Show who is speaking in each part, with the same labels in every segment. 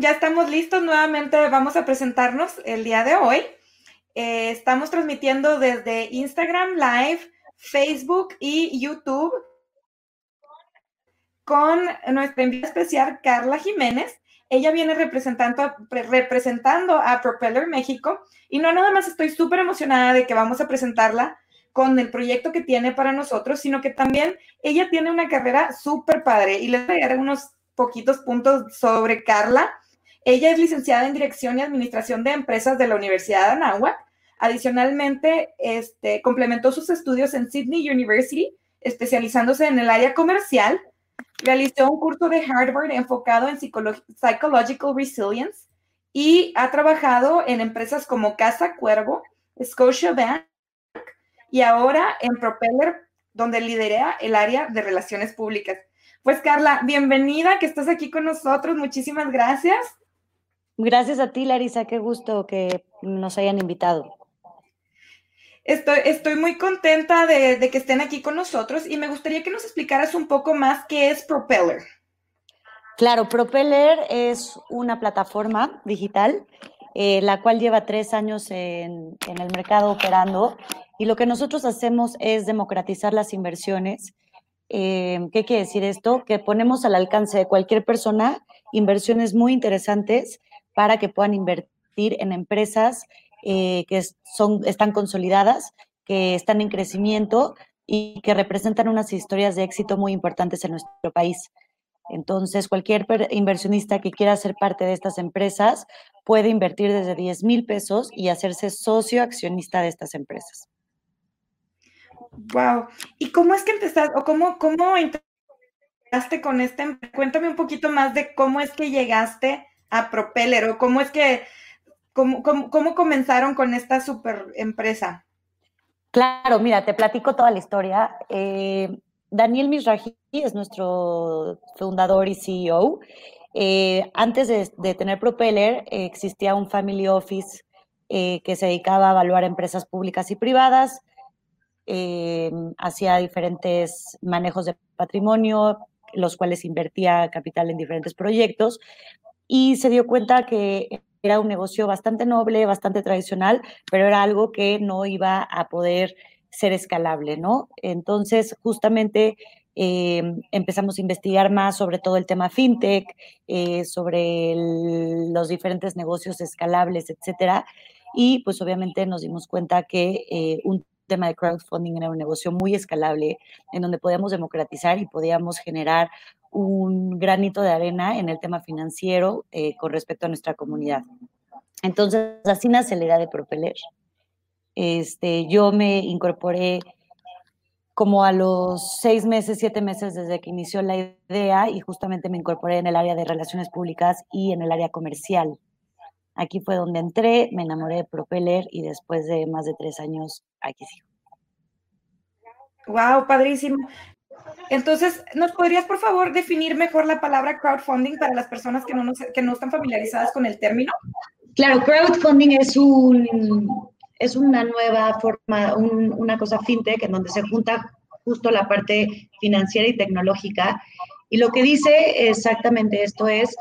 Speaker 1: Ya estamos listos. Nuevamente vamos a presentarnos el día de hoy. Eh, estamos transmitiendo desde Instagram Live, Facebook y YouTube con nuestra invitada especial, Carla Jiménez. Ella viene representando, representando a Propeller México y no nada más estoy súper emocionada de que vamos a presentarla con el proyecto que tiene para nosotros, sino que también ella tiene una carrera súper padre y les voy a dar unos poquitos puntos sobre Carla. Ella es licenciada en Dirección y Administración de Empresas de la Universidad de Anáhuac. Adicionalmente, este, complementó sus estudios en Sydney University, especializándose en el área comercial. Realizó un curso de Harvard enfocado en Psychological Resilience y ha trabajado en empresas como Casa Cuervo, Scotiabank y ahora en Propeller, donde lidera el área de relaciones públicas. Pues Carla, bienvenida, que estás aquí con nosotros. Muchísimas gracias.
Speaker 2: Gracias a ti, Larisa. Qué gusto que nos hayan invitado.
Speaker 1: Estoy, estoy muy contenta de, que estén aquí con nosotros y me gustaría que nos explicaras un poco más qué es Propeller.
Speaker 2: Claro, Propeller es una plataforma digital, eh, la cual lleva tres años en, en el mercado operando y lo que nosotros hacemos es democratizar las inversiones Em, ¿Qué quiere decir esto? Que ponemos al alcance de cualquier persona inversiones muy interesantes para que puedan invertir en empresas eh, que son, están consolidadas, que están en crecimiento y que representan unas historias de éxito muy importantes en nuestro país. Entonces, cualquier inversionista que quiera ser parte de estas empresas puede invertir desde 10 mil pesos y hacerse socio accionista de estas empresas.
Speaker 1: Wow. ¿Y cómo es que empezaste o cómo, cómo empezaste con este? Cuéntame un poquito más de cómo es que llegaste a Propeller o cómo es que, cómo, cómo, comenzaron con esta super empresa.
Speaker 2: Claro, mira, te platico toda la historia. Eh, Daniel Misraji es nuestro fundador y CEO. Eh, antes de, tener Propeller, existía un family office eh, que se dedicaba a evaluar empresas públicas y privadas eh, hacía diferentes manejos de patrimonio, los cuales invertía capital en diferentes proyectos y se dio cuenta que era un negocio bastante noble, bastante tradicional, pero era algo que no iba a poder ser escalable, ¿no? Entonces, justamente eh, empezamos a investigar más sobre todo el tema fintech, eh, sobre los diferentes negocios escalables, etcétera. Y pues obviamente nos dimos cuenta que un tema de crowdfunding era un negocio muy escalable, en donde podíamos democratizar y podíamos generar un granito de arena en el tema financiero eh, con respecto a nuestra comunidad. Entonces, así nace la idea de Propeller. Este, yo me incorporé como a los seis meses, siete meses desde que inició la idea y justamente me incorporé en el área de relaciones públicas y en el área comercial. Aquí fue donde entré, me enamoré de Propeller y después de más de tres años, aquí sigo.
Speaker 1: Wow, padrísimo. Entonces, ¿nos podrías, por favor, definir mejor la palabra crowdfunding para las personas que no, que no están familiarizadas con el término?
Speaker 2: Claro, crowdfunding es, un, es una nueva forma, una cosa fintech en donde se junta justo la parte financiera y tecnológica. Y lo que dice exactamente esto es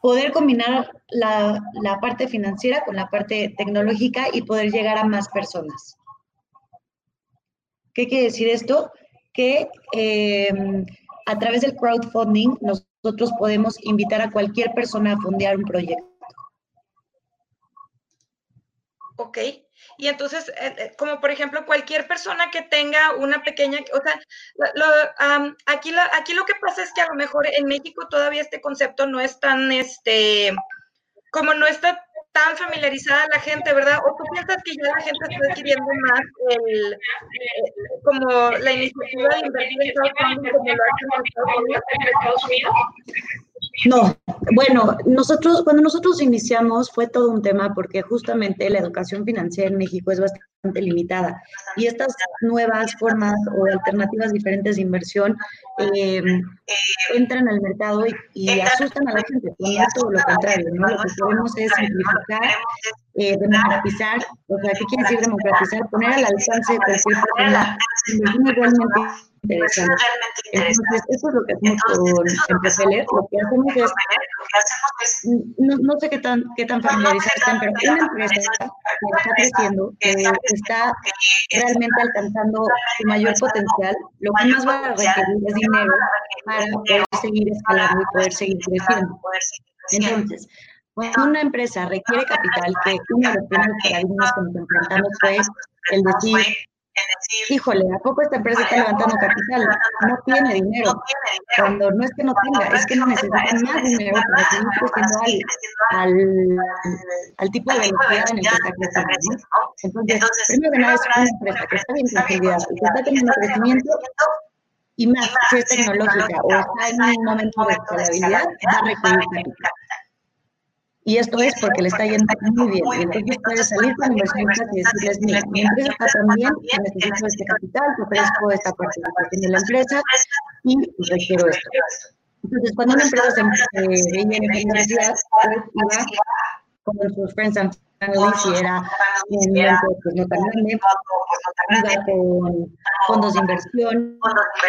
Speaker 2: poder combinar la, parte financiera con la parte tecnológica y poder llegar a más personas. ¿Qué quiere decir esto? Que em, a través del crowdfunding nosotros podemos invitar a cualquier persona a fondear un proyecto.
Speaker 1: Ok. Y entonces, eh, eh, como por ejemplo, cualquier persona que tenga una pequeña, o sea, aquí, lo, aquí lo que pasa es que a lo mejor en México todavía este concepto no es tan, este, como no está tan familiarizada la gente, ¿verdad? ¿O tú piensas que ya la gente está adquiriendo más el, como la iniciativa de invertir en como lo hacen en Estados Unidos?
Speaker 2: No, bueno, nosotros, cuando nosotros iniciamos fue todo un tema porque justamente la educación financiera en México es bastante limitada y estas nuevas formas o alternativas diferentes de inversión eh, entran al mercado y, asustan a la gente, y es todo lo contrario, ¿no? Lo que queremos es simplificar, eh, democratizar, o sea, ¿qué quiere decir democratizar? Poner al alcance de cualquier persona realmente interesante. Entonces, eso es lo que hacemos con Empreseller. Lo que hacemos es no, sé qué tan, qué tan familiarizados estén, pero una empresa que está creciendo, que está realmente alcanzando su mayor potencial, lo que más va a requerir es dinero para poder seguir escalando y poder seguir creciendo. Entonces, cuando una empresa requiere capital, que uno de los primeros paradigmas que nos enfrentamos fue el decir, híjole, ¿a poco esta empresa está levantando capital? No tiene dinero. Cuando no es que no tenga, es que no necesita más dinero para seguir creciendo al, al, tipo de velocidad en el que está creciendo. Entonces, primero que nada es una empresa que está bien consolidada que está teniendo crecimiento y más, si es tecnológica o está en un momento de escalabilidad, va a requerir capital. Y esto es porque le está yendo muy bien. Y entonces puede salir con inversionistas y decirles, mira, mi empresa está tan bien, necesito este capital, te ofrezco esta participación de la empresa y requiero esto. Entonces, cuando una empresa se, veía en la universidad, con sus friends and family, si era un pues, no tan grande, iba con fondos de inversión,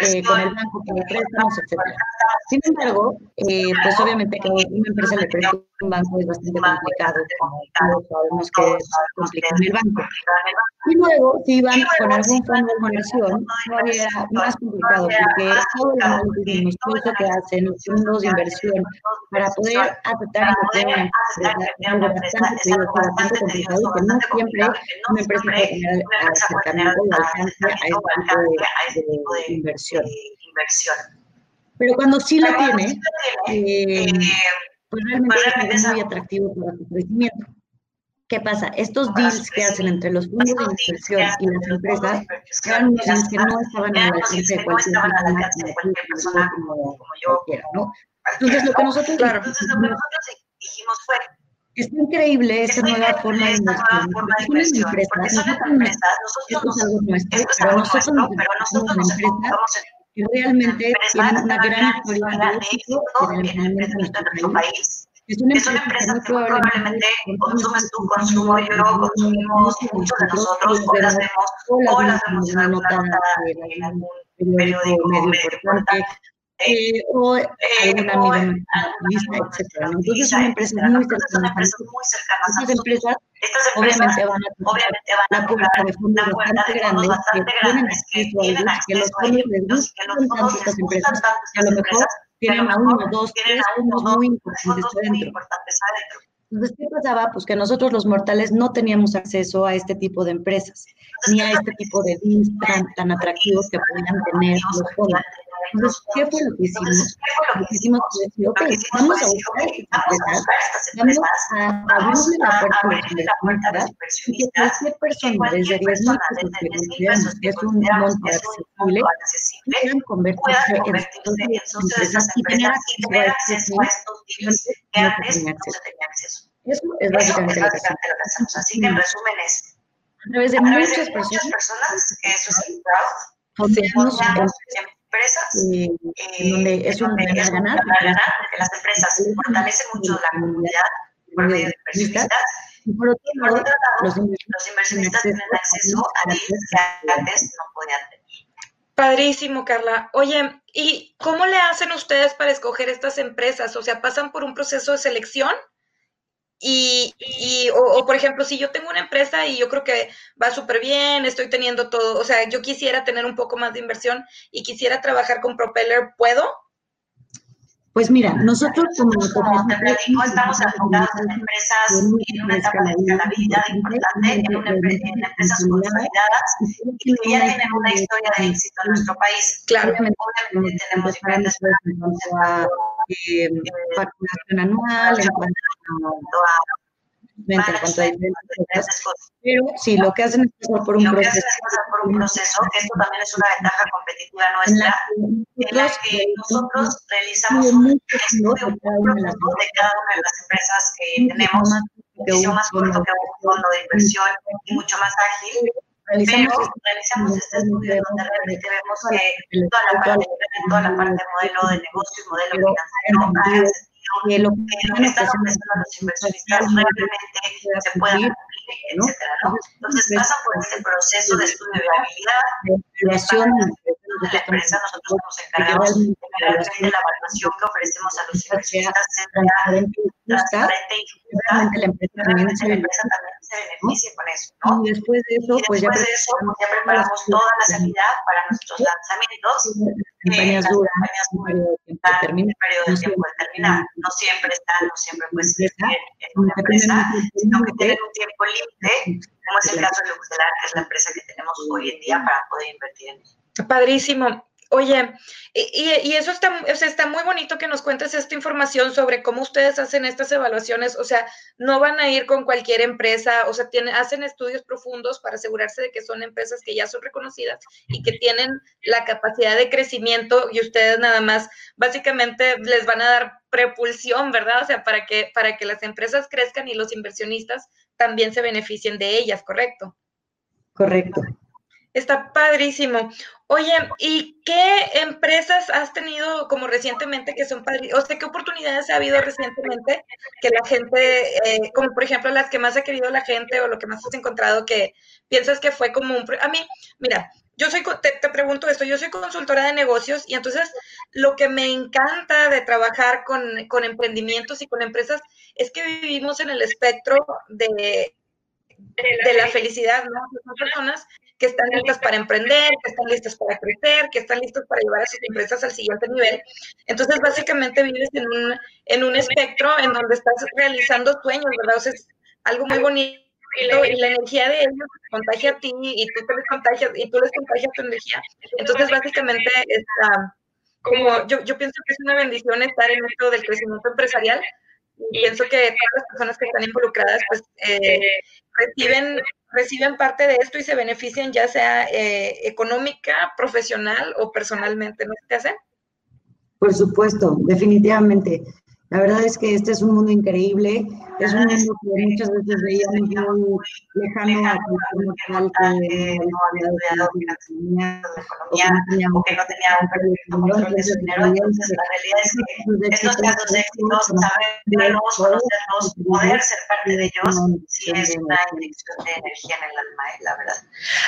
Speaker 2: eh, con el banco para préstamos, etc. Sin embargo, eh, pues obviamente que una empresa le preste un banco es bastante complicado, como sabemos que es complicado en el banco. Y luego, si iban con algún fondo de inversión, todavía era más complicado, porque todo el análisis que hacen los fondos de inversión para poder aceptar y una empresa algo bastante, bastante complicado y que no siempre una empresa puede tener acercamiento o alcance a este tipo de, inversión. Pero cuando sí la tiene, eh, pues realmente es muy atractivo para su crecimiento. ¿Qué pasa? Estos deals que hacen entre los fondos de inversión y las empresas eran unos deals que no estaban al alcance de cualquier persona como, yo quiera, ¿no? Entonces, lo que nosotros dijimos fue Está increíble esta nueva forma de inversión. Porque son empresas, nosotros, esto es algo nuestro, pero nosotros en empresas que realmente tienen una gran historia de éxito en de nuestro país. Es una empresa que muy probablemente consumes tú, consumo yo, consumimos muchos de nosotros, o las vemos, o las vemos en alguna nota en algún periódico medio importante, eh, o eh, alguna amiga lista, etc. Entonces son empresas muy cercanas. Estas empresas obviamente van a tener la puerta de fondos bastante grande que tienen acceso a ellos, que los fondos les gustan tanto estas empresas que a lo mejor tienen a uno, dos, tres fondos muy importantes adentro. Entonces, ¿qué pasaba? Pues que nosotros los mortales no teníamos acceso a este tipo de empresas, ni a este tipo de deals tan, tan atractivos que podían tener los fondos. Entonces, ¿qué fue lo que hicimos? Lo que hicimos fue decir, ok, vamos a buscar estas empresas, vamos a abrirle la puerta a y que cualquier persona desde 10 mil pesos, que es un monto accesible, puedan convertirse en empresas y tener acceso a estos que antes no se tenía acceso. Eso es básicamente lo que hacemos. Así que en resumen es, a través de muchas personas, eso es el empresas, eh, eh, donde es un ganar ganar, ganar, porque las empresas fortalecen mucho la comunidad por medio de inversionistas. Y por otro lado, los, inversionistas tienen acceso a deals que antes no podían tener.
Speaker 3: Padrísimo, Carla. Oye, ¿y cómo le hacen ustedes para escoger estas empresas? O sea, ¿pasan por un proceso de selección? Y, y o, por ejemplo, si yo tengo una empresa y yo creo que va súper bien, estoy teniendo todo, o sea, yo quisiera tener un poco más de inversión y quisiera trabajar con Propeller, ¿puedo?
Speaker 2: Pues mira, nosotros como,
Speaker 3: como te platico, estamos enfocados en empresas en una etapa de escalabilidad importante, en, una, en empresas consolidadas y que ya tienen una historia de éxito en nuestro país. Claro, obviamente, tenemos diferentes
Speaker 2: en cuanto a facturación anual, en cuanto a Pero sí, lo que hacen es pasar por un proceso.
Speaker 3: por un proceso, esto también es una ventaja competitiva nuestra, en la que nosotros realizamos un estudio de cada una de las empresas que tenemos, muchísimo más corto que un fondo de inversión y mucho más ágil. Realizamos, pero realizamos este estudio donde realmente vemos que toda la parte, toda la parte modelo de negocio y modelo financiero que lo que están ofreciendo los inversionistas realmente se puedan cumplir, etcétera, ¿no? Entonces pasan por este proceso de estudio de viabilidad, de evaluación de la empresa, nosotros nos encargamos de que la evaluación que ofrecemos a los inversionistas sea transparente y justa, la empresa también se beneficie con eso, ¿no?
Speaker 2: Y después de eso,
Speaker 3: pues ya preparamos toda la salida para nuestros lanzamientos.
Speaker 2: Campañas
Speaker 3: eh,
Speaker 2: duras,
Speaker 3: un periodo de tiempo determinado. No siempre están, no siempre pues en una empresa, sino que tienen un tiempo límite, como es el caso de Luxelar, que es la empresa que tenemos hoy en día para poder invertir en ella.
Speaker 1: Padrísimo. Oye, y, eso está, o sea, está muy bonito que nos cuentes esta información sobre cómo ustedes hacen estas evaluaciones. O sea, no van a ir con cualquier empresa, o sea, tienen, hacen estudios profundos para asegurarse de que son empresas que ya son reconocidas y que tienen la capacidad de crecimiento y ustedes nada más, básicamente les van a dar prepulsión, ¿verdad? O sea, para que, para que las empresas crezcan y los inversionistas también se beneficien de ellas, ¿correcto?
Speaker 2: Correcto.
Speaker 1: Está padrísimo. Oye, ¿y qué empresas has tenido como recientemente que son padrísimas? O sea, ¿qué oportunidades ha habido recientemente que la gente, eh, como por ejemplo las que más ha querido la gente o lo que más has encontrado que piensas que fue como un... A mí, mira, yo soy, te, te, pregunto esto, yo soy consultora de negocios y entonces lo que me encanta de trabajar con, con emprendimientos y con empresas es que vivimos en el espectro de, de la felicidad, ¿no? Son personas que están listas para emprender, que están listas para crecer, que están listas para llevar a sus empresas al siguiente nivel. Entonces, básicamente vives en un, en un espectro en donde estás realizando sueños, ¿verdad? O sea, es algo muy bonito y la energía de ellos te contagia a ti y tú te les contagias y tú les contagias tu energía. Entonces, básicamente, está como yo, yo pienso que es una bendición estar en esto del crecimiento empresarial y pienso que todas las personas que están involucradas pues eh, reciben reciben parte de esto y se benefician ya sea eh, económica, profesional o personalmente, ¿no te hace?
Speaker 2: Por supuesto, definitivamente. La verdad es que este es un mundo increíble, es un mundo que muchas veces veíamos muy lejano a que no había estudiado
Speaker 3: economía o que no tenía un control de su dinero. Entonces, la realidad es que estos casos de éxito, saber verlos, conocerlos, poder ser parte de ellos, sí es una inyección de energía en el alma, eh, la verdad.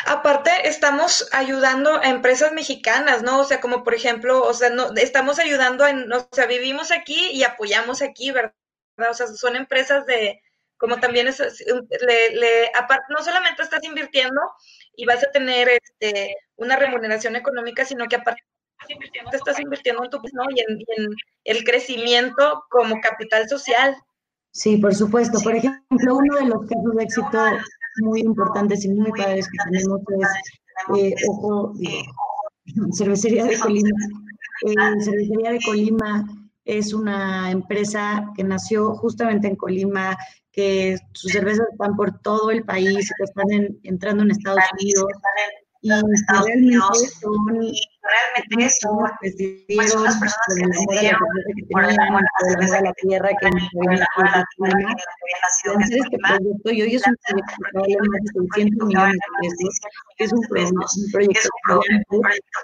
Speaker 1: Aparte, estamos ayudando a empresas mexicanas, ¿no? O sea, como por ejemplo, o sea, no, estamos ayudando, en, o sea, vivimos aquí y apoyamos aquí, ¿verdad? O sea, son empresas de, como también es, le, le, aparte, no solamente estás invirtiendo y vas a tener este, una remuneración económica, sino que aparte te estás invirtiendo en tu ¿no? y, en, y en el crecimiento como capital social.
Speaker 2: Sí, por supuesto. Por ejemplo, uno de los casos de éxito muy importantes y muy padres que tenemos es, eh, ojo, cervecería de Colima. Eh, cervecería de Colima es una empresa que nació justamente en Colima, que sus cervezas están por todo el país, que están entrando en Estados Unidos. Y realmente son
Speaker 3: realmente eso. Pues, pues las personas que decidieron por el amor a la tierra que me la tierra
Speaker 2: entonces este proyecto y hoy es un proyecto más de 600 millones de pesos es un, proyecto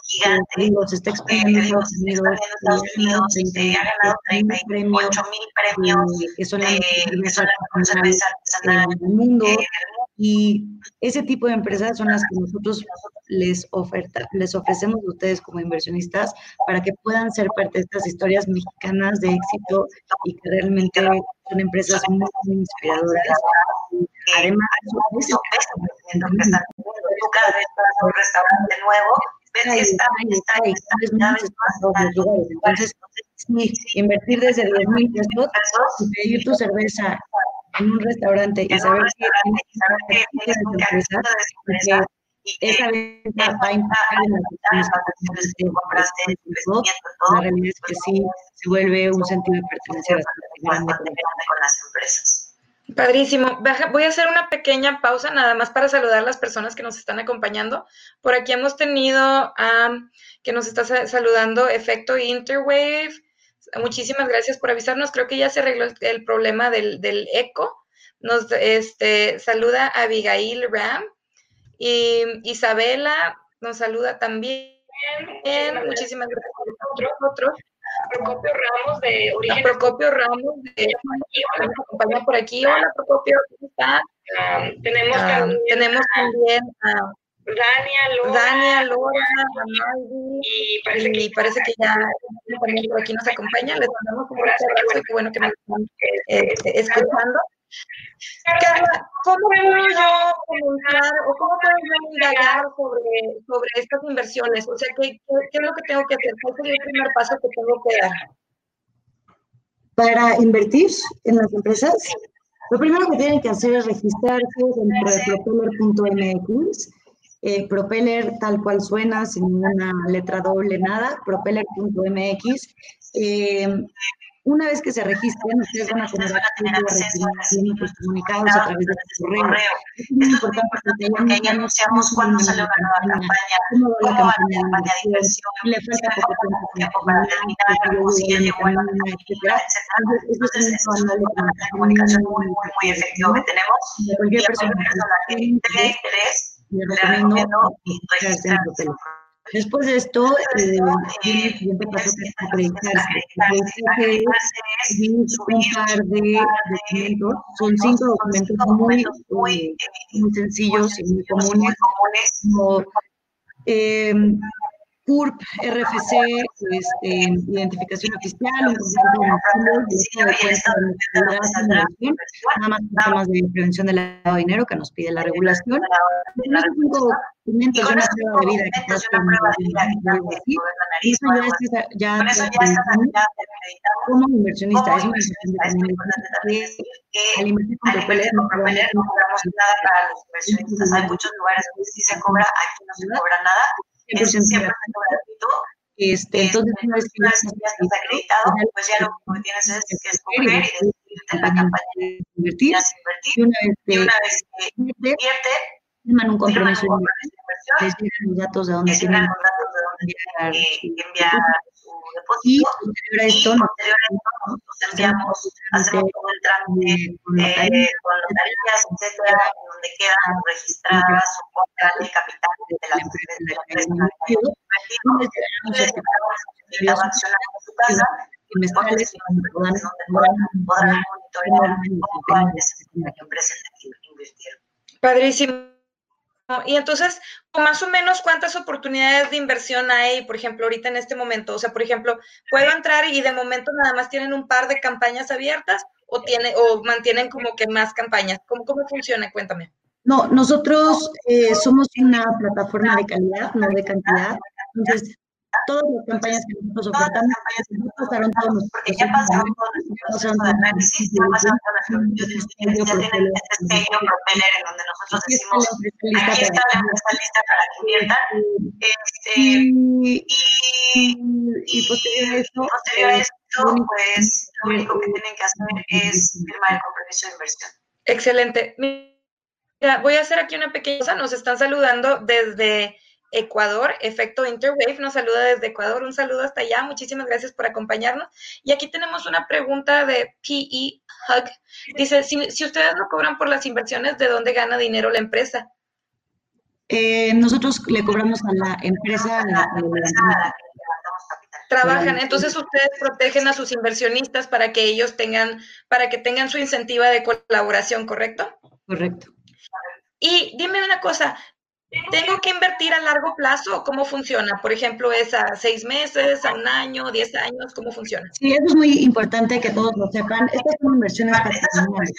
Speaker 2: gigante se está expandiendo en Estados Unidos
Speaker 3: y ha ganado 38 mil premios
Speaker 2: que son las cervezas artesanales del mundo y ese tipo de empresas son las que nosotros les, oferta, les ofrecemos a ustedes como inversionistas para que puedan ser parte de estas historias mexicanas de éxito y que realmente son empresas muy, inspiradoras.
Speaker 3: Además, eso para un restaurante nuevo, ves está,
Speaker 2: Entonces, sí, invertir desde 10 mil pesos y pedir tu cerveza en un restaurante y saber que tienes empresa, esa venta va a impactar en las personas que compraste La realidad es que sí se vuelve un sentido de pertenencia bastante grande
Speaker 3: con las empresas.
Speaker 1: Padrísimo. Voy a hacer una pequeña pausa nada más para saludar a las personas que nos están acompañando. Por aquí hemos tenido que nos está saludando Efecto Interwave. Muchísimas gracias por avisarnos. Creo que ya se arregló el problema del, del eco. Nos este, saluda Abigail Ram. Y Isabela nos saluda también. Muchísimas gracias a nosotros.
Speaker 3: Procopio Ramos de
Speaker 1: Origen. Procopio Ramos de nos acompaña por aquí. Hola Procopio, ¿cómo está?
Speaker 3: tenemos,
Speaker 1: también
Speaker 3: tenemos
Speaker 1: también a Dania, Lora, y parece que, parece que ya también por aquí nos acompaña. Les mandamos un fuerte abrazo y qué bueno que nos están eh, escuchando. Carla, ¿cómo puedo yo comenzar o cómo puedo yo indagar sobre, sobre estas inversiones? O sea, ¿qué, ¿qué, es lo que tengo que hacer? ¿Cuál sería el primer paso que tengo que dar?
Speaker 2: Para invertir en las empresas, lo primero que tienen que hacer es registrarse de propeller.mx. Eh, propeller tal cual suena, sin ninguna letra doble, nada, propeller.mx. Eh, una vez que se registren, ustedes van a tener acceso a comunicados a través de su correo. Es muy importante porque ya anunciamos cuándo nueva campaña, cómo va la campaña de inversión, le falta poco tiempo para terminar, cómo si ya llegó a la etcétera. Entonces, es un canal de comunicación muy, muy, muy efectivo que tenemos. Cualquier persona que tenga interés, recomiendo registrarse Después de esto, eh, viene el siguiente paso que es acreditarse. Acreditarse es un par de documentos, son cinco documentos muy, eh, muy sencillos y muy comunes, como eh, CURP, RFC, este, identificación oficial, un de nada más temas de prevención del lavado de dinero que nos pide la regulación. Tenemos cinco documentos de una prueba de vida que está algo así. Y eso ya está ya como inversionista. Es también que al invertir con papeles no cobramos nada para los inversionistas. Hay muchos lugares donde sí se cobra, aquí no se cobra nada 100% gratuito. Este, entonces, una vez que ya estás acreditado, pues ya lo que tienes es que escoger y decidirte en la campaña de invertir. Y una vez que invierte, firman un compromiso de inversión, les dejan los datos de dónde tienen que enviar y posterior a esto, nosotros enviamos, hacemos todo el trámite eh, con notarías, etcétera, donde quedan registradas su cuota de capital de la empresa. De la empresa. accionando su casa, trimestrales donde podrán monitorear cómo va el desempeño de la empresa en la que invirtieron.
Speaker 1: Padrísimo. Y entonces, más o menos, ¿cuántas oportunidades de inversión hay, por ejemplo, ahorita en este momento? O sea, por ejemplo, ¿puedo entrar y de momento nada más tienen un par de campañas abiertas o, tiene, o mantienen como que más campañas? ¿Cómo, cómo funciona? Cuéntame.
Speaker 2: No, nosotros eh, somos una plataforma de calidad, no de cantidad. Entonces, todas las campañas que nosotros ofertamos ya pasaron todos los porque ya pasaron todos los procesos de análisis, ya pasaron todas las reuniones, ya tienen este sello propeller en donde nosotros decimos, aquí está la empresa lista para que inviertan, este, y, y, posterior a esto, posterior a esto, pues lo único que tienen que hacer es firmar el compromiso de inversión.
Speaker 1: Excelente. Mira, voy a hacer aquí una pequeña cosa, nos están saludando desde Ecuador. Efecto Interwave nos saluda desde Ecuador. Un saludo hasta allá. Muchísimas gracias por acompañarnos. Y aquí tenemos una pregunta de PE Hug. Dice, si, ustedes no cobran por las inversiones, ¿de dónde gana dinero la empresa?
Speaker 2: Eh, nosotros le cobramos a la empresa.
Speaker 1: Trabajan, entonces ustedes protegen a sus inversionistas para que ellos tengan, para que tengan su incentiva de colaboración, ¿correcto?
Speaker 2: Correcto.
Speaker 1: Y dime una cosa, ¿Tengo que invertir a largo plazo o cómo funciona? Por ejemplo, ¿es a seis meses, a un año, diez años? ¿Cómo funciona?
Speaker 2: Sí, eso es muy importante que todos lo sepan. Estas son inversiones patrimoniales,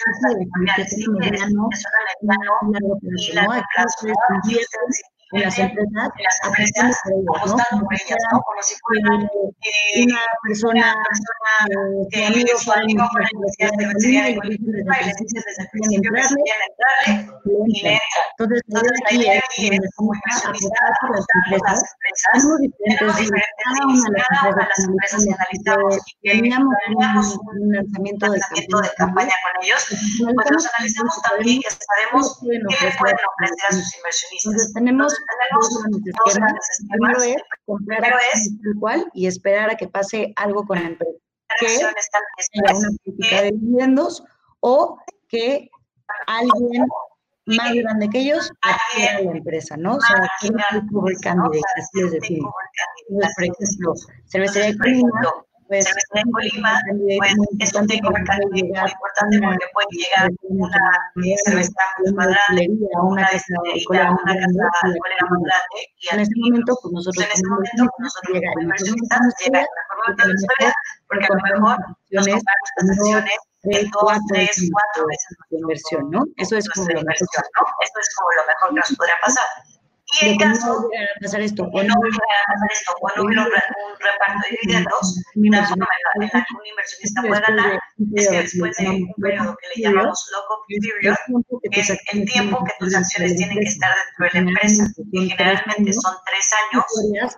Speaker 2: que tienen mediano y largo plazo, ¿no? En las empresas, apostamos por ellas, ¿no? Como si fuera una persona, que amigo fue la universidad de el principio, desde principio entrarle, y le. Entonces, la es cómo apostar por las empresas. Tenemos diferentes, cada una de las empresas que analizamos y teníamos un lanzamiento de campaña con ellos, pues los analizamos también y sabemos qué le pueden ofrecer a sus inversionistas. Entonces, tenemos dos grandes esquemas. Primero es comprar tal cual y esperar a que pase algo con la empresa. Que haya una política de dividendos o que alguien más grande que ellos adquiera la empresa, ¿no? O sea, que no hay cambio de así es decir. Por ejemplo, cervecería de
Speaker 3: pues, cerveza de Colima, pues es un tipo muy importante porque puede llegar una cerveza más grande, una, este, una casa alcoholera más grande, y
Speaker 2: en ese momento, pues nosotros,
Speaker 3: en ese momento, nosotros llega, inversionistas llega el mejor momento de la historia, porque a lo mejor nos compramos las acciones de dos, tres, cuatro veces
Speaker 2: nuestra inversión, ¿no? Eso es como lo mejor.
Speaker 3: Eso es como lo mejor que nos podría pasar. Y en caso
Speaker 2: no a pasar esto,
Speaker 3: o no pasar esto, o no hubiera un, reparto de dividendos, la forma en la que un inversionista puede ganar es que después de un periodo que le llamamos lock-up period, es el tiempo que tus acciones tienen que estar dentro de la empresa, que generalmente son tres años,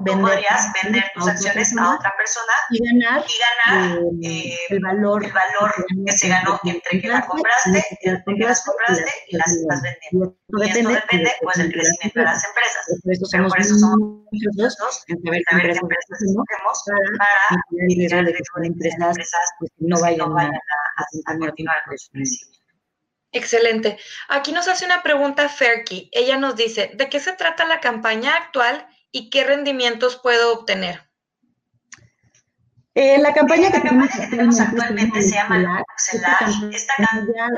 Speaker 3: tú podrías vender tus acciones a otra persona
Speaker 2: y ganar,
Speaker 3: y ganar eh, el, valor, el valor que se ganó entre que la compraste, entre que las compraste y las estás vendiendo. Y esto depende pues del crecimiento de las empresas empresas. Por eso somos, por eso somos nosotros en saber qué empresas, empresas escogemos para, para liderar de empresas pues, que no vayan, no vayan a, a, a continuar con su crecimiento.
Speaker 1: Excelente. Aquí nos hace una pregunta Ferky. Ella nos dice, ¿de qué se trata la campaña actual y qué rendimientos puedo obtener?
Speaker 2: Eh, la campaña que, tenemos,
Speaker 3: tenemos actualmente se llama Oxelar. Esta campaña,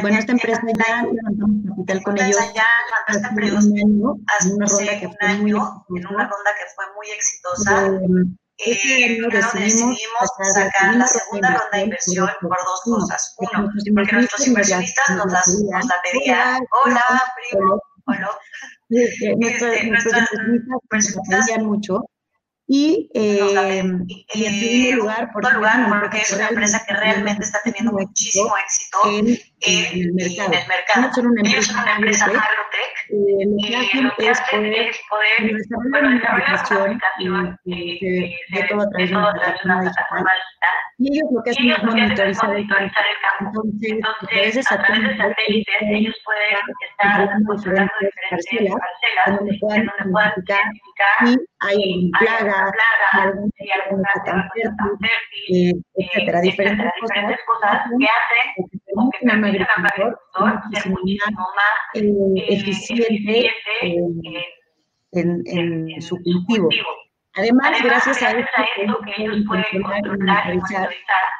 Speaker 2: bueno, esta empresa ya levantamos capital con ellos
Speaker 3: ya levantó hace un año, una ronda que fue muy en una ronda que fue muy exitosa. Eh, este año decidimos sacar la segunda ronda de inversión por dos cosas. Uno, porque nuestros inversionistas nos, las, nos la pedían. Hola, primo. Hola.
Speaker 2: Este, nuestros inversionistas nos pedían mucho y, eh, y en segundo lugar,
Speaker 3: porque, lugar, porque es una empresa que realmente está teniendo muchísimo éxito en, en, el mercado. En el mercado.
Speaker 2: No son una
Speaker 3: empresa, una empresa.
Speaker 2: Eh, lo que hacen es poder,
Speaker 3: poder
Speaker 2: desarrollar una aplicación de, de todo a través de una plataforma digital. Y ellos lo que hacen es monitorizar el campo. Entonces, a través de satélites, ellos pueden estar diferentes parcelas donde puedan identificar si hay plaga algún fértil, etcétera, diferentes cosas que hacen que agricultor muchísimo más eficiente en, en su cultivo. Además, gracias, a esto que ellos pueden controlar y monitorizar,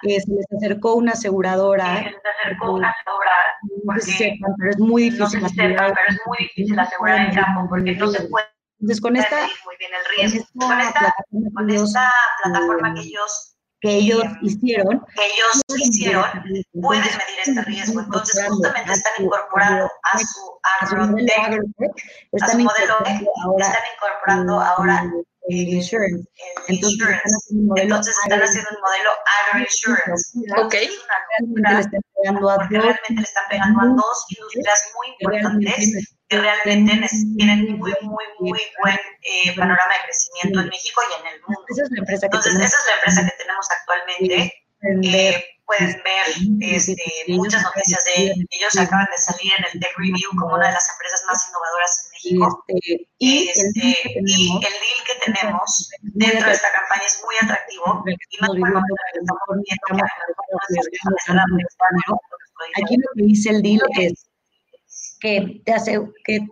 Speaker 2: eh, se les acercó una aseguradora. Se les acercó una aseguradora. No sé si sepan, pero es muy difícil,
Speaker 3: no sé si sepan, pero es muy difícil asegurar el campo porque no se puede
Speaker 2: entonces, con esta,
Speaker 3: muy bien el riesgo. Con esta, con esta plataforma que ellos
Speaker 2: que ellos hicieron,
Speaker 3: que ellos hicieron, puedes medir este riesgo. Entonces, justamente están incorporando a su agrotech, a su modelo, están incorporando ahora el insurance. Entonces, están haciendo un modelo agro-insurance.
Speaker 1: Ok.
Speaker 3: Una realmente le están pegando a dos industrias muy importantes que realmente tienen muy, muy, muy buen eh, panorama de crecimiento en México y en el mundo.
Speaker 2: Esa es la empresa que
Speaker 3: Entonces, esa es la empresa que tenemos actualmente. Eh, pueden ver este, muchas noticias de ellos. Acaban de salir en el Tech Review como una de las empresas más innovadoras en México.
Speaker 2: Este,
Speaker 3: y, este, y el deal que tenemos dentro de esta campaña es muy atractivo. Y más estamos viendo
Speaker 2: que Aquí lo que dice el deal es que te, que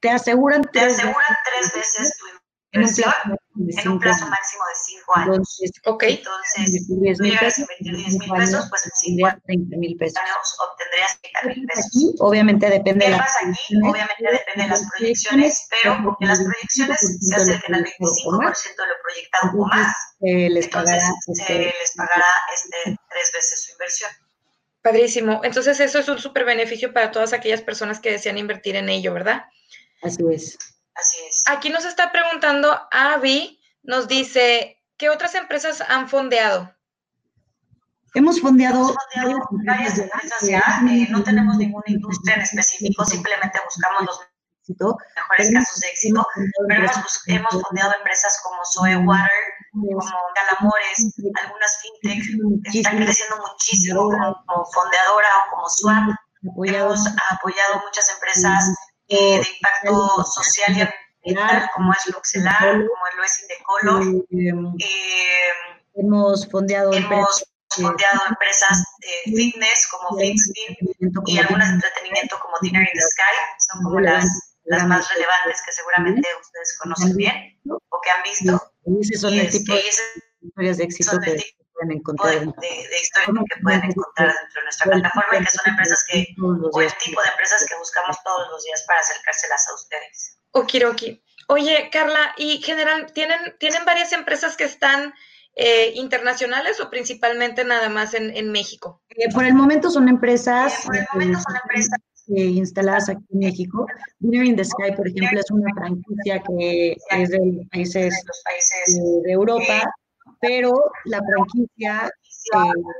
Speaker 2: te aseguran,
Speaker 3: te aseguran tres veces tu inversión en un plazo máximo de cinco años. Entonces,
Speaker 2: okay.
Speaker 3: Entonces si llegas a invertir 10 mil pesos, pues en cinco años
Speaker 2: mil pesos.
Speaker 3: obtendrías 30 mil pesos.
Speaker 2: Aquí, obviamente depende
Speaker 3: de las aquí? Obviamente depende de las proyecciones, pero en las proyecciones se acercan al 25% de lo proyectado o más.
Speaker 2: Eh, les
Speaker 3: pagará, Entonces, este, eh, les pagará este, tres veces su inversión.
Speaker 1: Padrísimo. Entonces, eso es un súper beneficio para todas aquellas personas que desean invertir en ello, ¿verdad?
Speaker 2: Así es.
Speaker 3: Así es.
Speaker 1: Aquí nos está preguntando Avi, nos dice, ¿qué otras empresas han fondeado?
Speaker 2: Hemos fondeado,
Speaker 3: varias empresas ya, eh, no tenemos ninguna industria en específico, simplemente buscamos los mejores casos de éxito, pero hemos, hemos fondeado empresas como Zoe Water, como Calamores, algunas fintech están creciendo muchísimo como, fondeadora o como Swap. Hemos apoyado muchas empresas eh, de impacto social y ambiental como es Luxelar, como lo es Indecolo.
Speaker 2: Eh, hemos fondeado
Speaker 3: hemos fondeado empresas de fitness como FitSpin y algunas de entretenimiento como Dinner in the Sky, son como las las más relevantes que seguramente ustedes conocen bien o que han visto.
Speaker 2: Y ese son el tipo de historias de éxito que pueden encontrar.
Speaker 3: De, de, historias que pueden encontrar dentro de nuestra plataforma y que son empresas que, o el tipo de empresas que buscamos todos los días para acercárselas a ustedes.
Speaker 1: Okiroki. Oye, Carla, ¿y general tienen, tienen varias empresas que están eh, internacionales o principalmente nada más en, en México?
Speaker 2: Eh, por el momento son empresas.
Speaker 3: Eh, por el momento son empresas
Speaker 2: instaladas aquí en México. Dinner in the Sky, por ejemplo, es una franquicia que es de los países, de Europa, pero la franquicia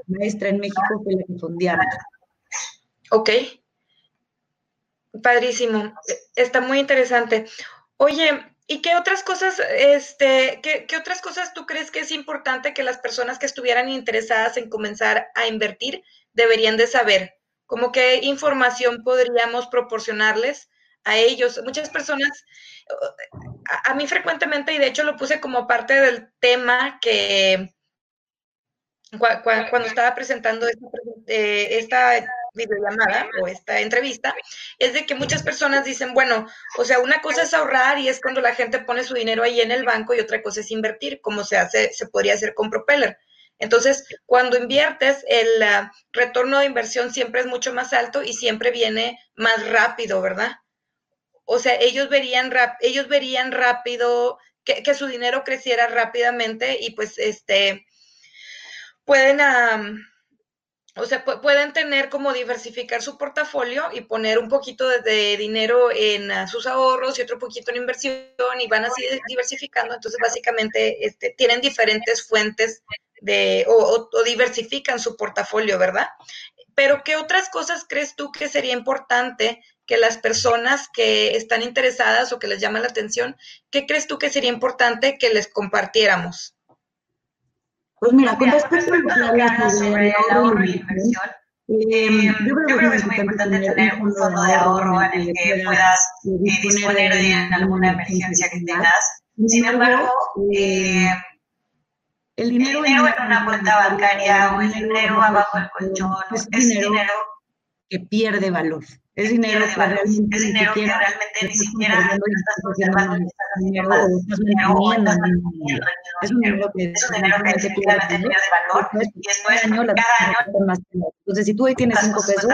Speaker 2: maestra en México fue la que fundamos.
Speaker 1: Ok. Padrísimo. Está muy interesante. Oye, ¿y qué otras cosas, este, qué, qué, otras cosas tú crees que es importante que las personas que estuvieran interesadas en comenzar a invertir deberían de saber? Como qué información podríamos proporcionarles a ellos. Muchas personas, a, mí frecuentemente, y de hecho lo puse como parte del tema que cuando estaba presentando esta, eh, esta videollamada o esta entrevista, es de que muchas personas dicen, bueno, o sea, una cosa es ahorrar y es cuando la gente pone su dinero ahí en el banco y otra cosa es invertir, como se hace, se podría hacer con Propeller. Entonces, cuando inviertes, el uh, retorno de inversión siempre es mucho más alto y siempre viene más rápido, ¿verdad? O sea, ellos verían, ellos verían rápido que, que, su dinero creciera rápidamente y pues este pueden, um, o sea, pueden tener como diversificar su portafolio y poner un poquito de, dinero en uh, sus ahorros y otro poquito en inversión y van así diversificando. Entonces, básicamente, este, tienen diferentes fuentes de, o, o, diversifican su portafolio, ¿verdad? Pero ¿qué otras cosas crees tú que sería importante que las personas que están interesadas o que les llama la atención, ¿qué crees tú que sería importante que les compartiéramos?
Speaker 2: Pues mira, con respecto a lo que hablas sobre el ahorro y inversión,
Speaker 3: eh, yo, creo que es muy importante tener un fondo de ahorro en el que puedas eh, disponer de alguna emergencia que tengas. Sin embargo, eh,
Speaker 2: el dinero,
Speaker 3: en una cuenta bancaria o el dinero abajo del colchón es, dinero,
Speaker 2: que pierde valor. Es dinero, que.
Speaker 3: Realmente es dinero que realmente ni siquiera estás conservando estás manteniendo Es un dinero que, es un dinero que definitivamente pierde valor y después cada año
Speaker 2: entonces, si tú hoy tienes cinco pesos,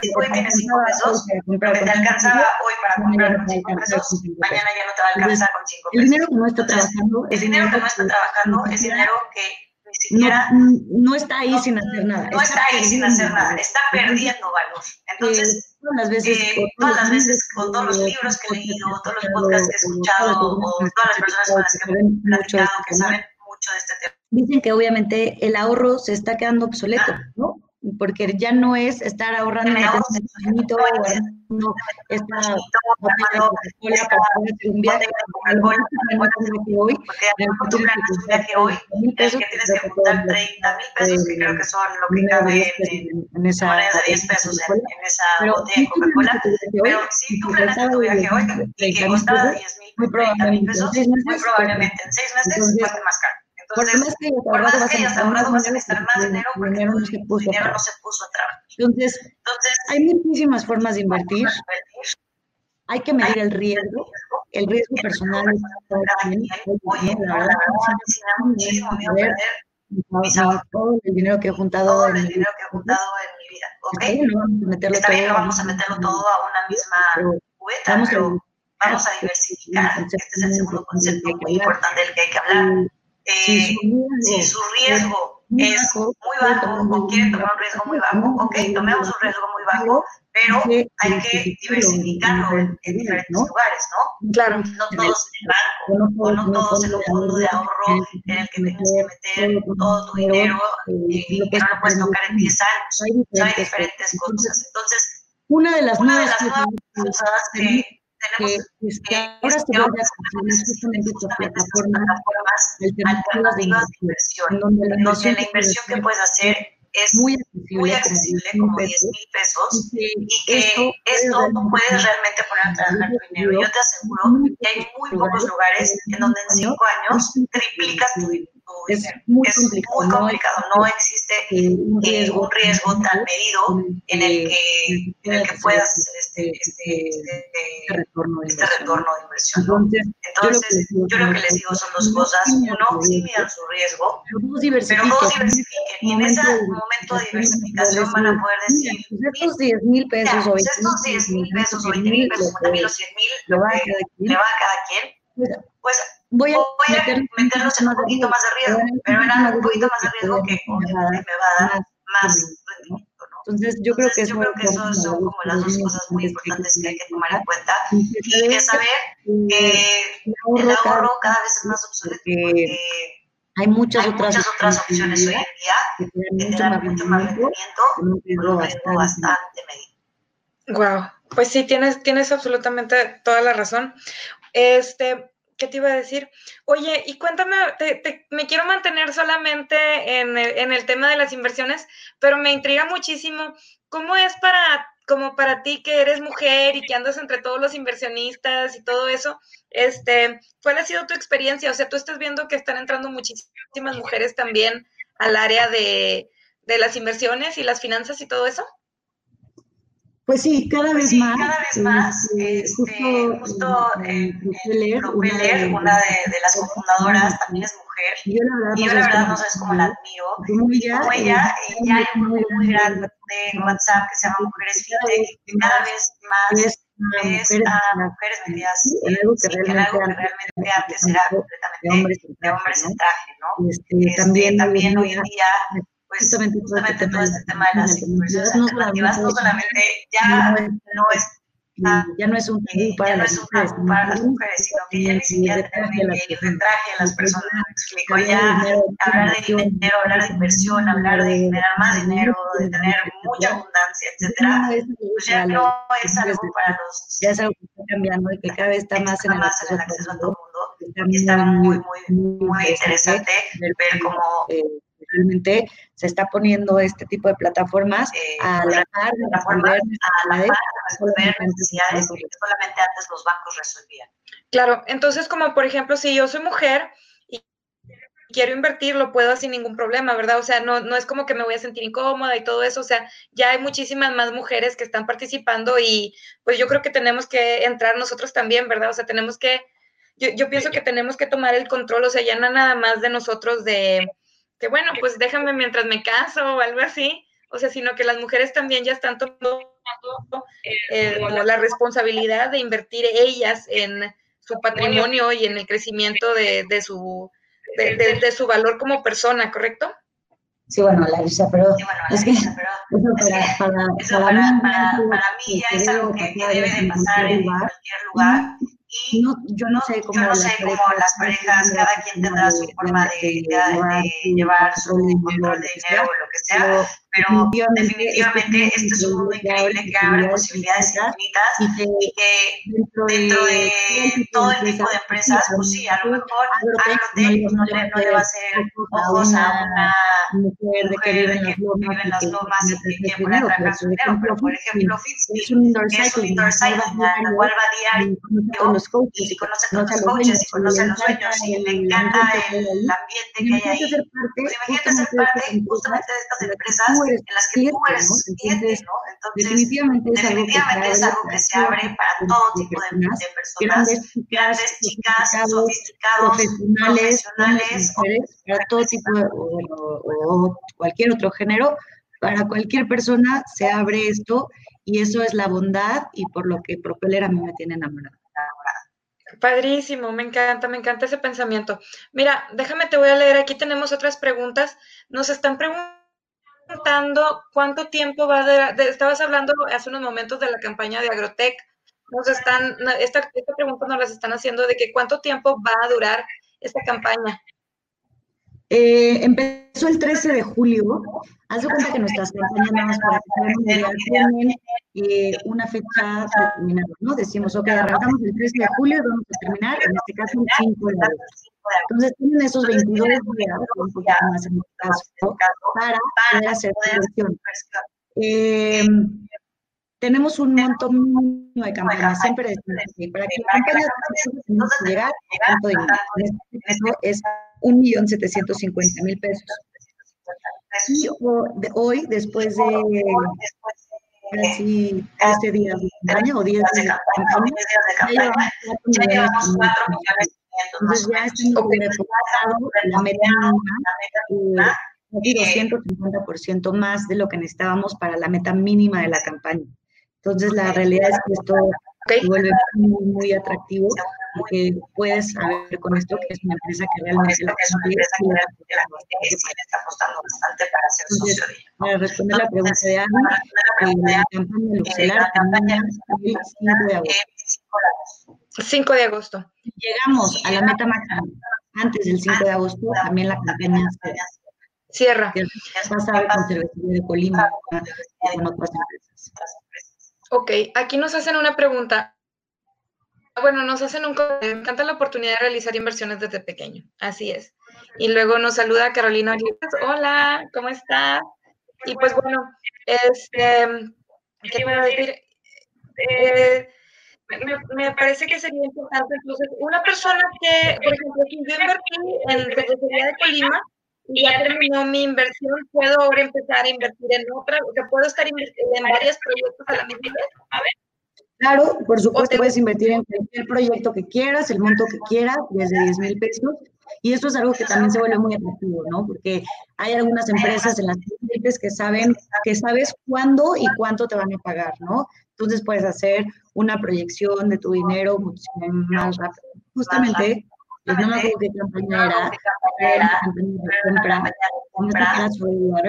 Speaker 3: si tú hoy tienes cinco pesos, lo que te alcanzaba hoy para comprar con cinco pesos, mañana ya no te va a alcanzar con cinco pesos.
Speaker 2: El dinero que no está trabajando,
Speaker 3: el dinero que no está trabajando es dinero que siquiera
Speaker 2: no, está ahí sin hacer nada.
Speaker 3: No está, ahí sin hacer nada, está perdiendo valor. Entonces,
Speaker 2: todas las veces,
Speaker 3: eh, todas las veces con todos los libros que he leído, todos los podcasts que he escuchado, o todas las personas con las que he platicado que saben mucho de este tema.
Speaker 2: Dicen que obviamente el ahorro se está quedando obsoleto, ¿no? Porque ya no es estar ahorrando en el pequeñito o no esta botella de para hacer un viaje.
Speaker 3: Que hoy, viaje hoy, es que tienes que juntar 30 mil pesos, que creo que son lo que cabe en esa de 10 pesos en, esa botella de Coca-Cola. Pero si tú tu viaje hoy y que costaba 10 mil, 30 mil pesos, muy probablemente en 6 meses cueste más caro.
Speaker 2: Entonces, por más que hayas ahorrado, vas, a
Speaker 3: vas gastar más dinero porque dinero no se puso, dinero no se puso a trabajar.
Speaker 2: Entonces, Entonces, hay muchísimas formas de invertir. Hay que medir el riesgo, el riesgo personal.
Speaker 3: Oye, la verdad, me muchísimo miedo perder
Speaker 2: todo el dinero que he juntado,
Speaker 3: todo el dinero que he juntado en mi vida. ¿Ok?
Speaker 2: no vamos a meterlo
Speaker 3: Está bien, no vamos a meterlo todo a una misma cubeta, pero vamos a diversificar. Este es el segundo concepto muy importante del que hay que hablar eh, si su riesgo es muy bajo o quieren tomar un riesgo muy bajo, ok, tomemos un riesgo muy bajo, pero hay que diversificarlo en, en diferentes lugares, ¿no?
Speaker 2: Claro.
Speaker 3: No todos en el banco, o no todos en un fondo de ahorro en el que tienes que meter todo tu dinero y que no lo puedes tocar en 10 años. Hay diferentes cosas. Entonces,
Speaker 2: una de las
Speaker 3: nuevas cosas que
Speaker 2: que, es que ahora se van a construir justamente estas plataformas alternativas de inversión,
Speaker 3: en donde la inversión, que puedes hacer es muy accesible, como 10 mil pesos, y que esto, no puedes realmente poner a trabajar tu dinero. Yo te aseguro que hay muy pocos lugares en donde en 5 años triplicas tu, es muy complicado, no existe un riesgo, tan medido en el que, en el que puedas hacer este, este, este, este retorno de inversión. Entonces, yo lo que les digo son dos cosas. Uno, sí midan su riesgo, pero dos diversifiquen. Y en ese momento de diversificación van a poder decir,
Speaker 2: estos 10 mil pesos
Speaker 3: o estos 10 mil pesos o 20 mil pesos, 50 mil o 100 mil, le va a cada quien, pues voy a, voy a meterlos en un poquito más de riesgo, pero era un poquito más de riesgo que obviamente me va a dar más rendimiento.
Speaker 2: Entonces, yo creo que,
Speaker 3: yo creo que eso son como las dos cosas muy importantes que hay que tomar en cuenta y que saber que el ahorro cada vez es más obsoleto porque
Speaker 2: hay muchas, otras,
Speaker 3: muchas otras opciones hoy en día que te dan mucho más rendimiento riesgo bastante medido.
Speaker 1: Wow, pues sí, tienes, tienes absolutamente toda la razón. Este, ¿qué te iba a decir? Oye, y cuéntame, me quiero mantener solamente en el, en el, tema de las inversiones, pero me intriga muchísimo, ¿cómo es para, como para ti que eres mujer y que andas entre todos los inversionistas y todo eso? Este, ¿Cuál ha sido tu experiencia? O sea, tú estás viendo que están entrando muchísimas mujeres también al área de, de las inversiones y las finanzas y todo eso.
Speaker 2: Pues sí, cada vez más.
Speaker 3: Cada vez más. Este, este justo eh, Propeller, una, de, de, las cofundadoras, también es mujer. Yo la verdad, y yo, la verdad no sabes cómo la admiro. Como ella, como ella ya hay un grupo muy grande de WhatsApp que se llama Mujeres Fintech, y cada vez más es a mujeres metidas en algo que, realmente, antes era completamente de hombres en traje, ¿no? Este, este, también, también hoy en día pues justamente, todo, este, todo este tema de las inversiones alternativas no solamente ya no es
Speaker 2: ya no es un tabú para, las, mujeres,
Speaker 3: para las mujeres, sino que ya ni siquiera tenemos que ir de traje a las personas, me explico, ya hablar de dinero, hablar de inversión, hablar de generar más dinero, de tener mucha abundancia, etcétera, pues ya no es algo para los...
Speaker 2: Ya es algo que está cambiando y que cada vez está más en el
Speaker 3: acceso a todo el mundo, y está muy, muy, muy interesante ver cómo eh,
Speaker 2: realmente se está poniendo este tipo de plataformas
Speaker 3: eh, a la par de resolver, a la par resolver necesidades que solamente antes los bancos resolvían.
Speaker 1: Claro, entonces como por ejemplo si yo soy mujer y quiero invertir, lo puedo sin ningún problema, ¿verdad? O sea, no, no es como que me voy a sentir incómoda y todo eso, o sea, ya hay muchísimas más mujeres que están participando y pues yo creo que tenemos que entrar nosotros también, ¿verdad? O sea, tenemos que, yo, yo pienso que tenemos que tomar el control, o sea, ya no nada más de nosotros de que bueno, pues déjame mientras me caso o algo así, o sea, sino que las mujeres también ya están tomando eh, la responsabilidad de invertir ellas en su patrimonio. y en el crecimiento de, de su, de, de, su valor como persona, ¿correcto?
Speaker 2: Sí, bueno, Larisa, pero
Speaker 3: sí, bueno, es que para, para, para, para, mí ya es algo que, que debe de pasar en cualquier lugar y no, yo no sé cómo, no sé cómo las parejas, cada quien tendrá su forma de, de, llevar su control de dinero o lo que sea, pero definitivamente este es un mundo increíble que abre posibilidades infinitas y que dentro de todo el tipo de empresas, pues sí, a lo mejor Agrotech no le, no le va a hacer ojos a una mujer de que vive en las lomas y que puede atracar su dinero, pero por ejemplo Fitzbee, que es un indoor cycling, la cual va diario y conoce a los coaches y conoce a los dueños y le encanta el ambiente que hay ahí. Pues imagínate ser parte justamente de estas empresas en las que tú eres cliente, ¿no? Entonces, definitivamente, es, algo que se abre para todo tipo de, de personas, grandes, chicas, sofisticados, profesionales,
Speaker 2: mujeres, para todo tipo de, o, o cualquier otro género, para cualquier persona se abre esto y eso es la bondad y por lo que Propeller a mí me tiene enamorada.
Speaker 1: Padrísimo, me encanta, me encanta ese pensamiento. Mira, déjame, te voy a leer, aquí tenemos otras preguntas. Nos están preguntando cuánto tiempo va a durar, estabas hablando hace unos momentos de la campaña de Agrotech, nos están, esta, esta pregunta nos las están haciendo de que cuánto tiempo va a durar esta campaña.
Speaker 2: Eh, empezó el 13 de julio. Haz de cuenta que nuestras campañas tienen eh, una fecha determinada, ¿no? Decimos, ok, arrancamos el 13 de julio y vamos a terminar, en este caso, el 5 de agosto. Entonces tienen esos 22 días, más en este caso, para poder hacer la inversión. Eh, tenemos un montón mínimo de campañas, siempre decimos, para que la campaña tenemos que llegar tanto este caso es 1.750.000 pesos. Y hoy, después de casi 13 días de campaña o 10 días de campaña, ya llevamos 4 millones. Entonces ya estamos reportado la meta mínima, y 250% más de lo que necesitábamos para la meta mínima de la campaña. Entonces la realidad es que esto se vuelve muy, muy atractivo porque puedes saber con esto que es una empresa que realmente la es que está apostando bastante para ser socio de. Para responder la pregunta de Ana, eh, la campaña de Lucelar termina el 5 de agosto.
Speaker 1: 5 de agosto.
Speaker 2: Llegamos a la meta máxima antes del 5 de agosto, también la campaña
Speaker 1: cierra.
Speaker 2: Pasa con Cervecería de Colima con otras empresas.
Speaker 1: Ok, aquí nos hacen una pregunta. Bueno, nos hacen un... Me encanta la oportunidad de realizar inversiones desde pequeño. Así es. Y luego nos saluda Carolina Hola, ¿cómo estás? Y pues bueno, este, ¿qué iba a decir? Eh, me, parece que sería importante, entonces, una persona que, por ejemplo, que yo invertí en Cervecería de Colima y ya terminó mi inversión, ¿puedo ahora empezar a invertir en otra? O sea, ¿puedo estar en varios proyectos a la misma vez? A ver.
Speaker 2: Claro, por supuesto, puedes invertir en cualquier proyecto que quieras, el monto que quieras, desde 10 mil pesos. Y esto es algo que también se vuelve muy atractivo, ¿no? Porque hay algunas empresas en las que saben que sabes cuándo y cuánto te van a pagar, ¿no? Entonces puedes hacer una proyección de tu dinero muchísimo más rápido. Justamente, pues no me acuerdo qué campaña era, era la campaña de compra, no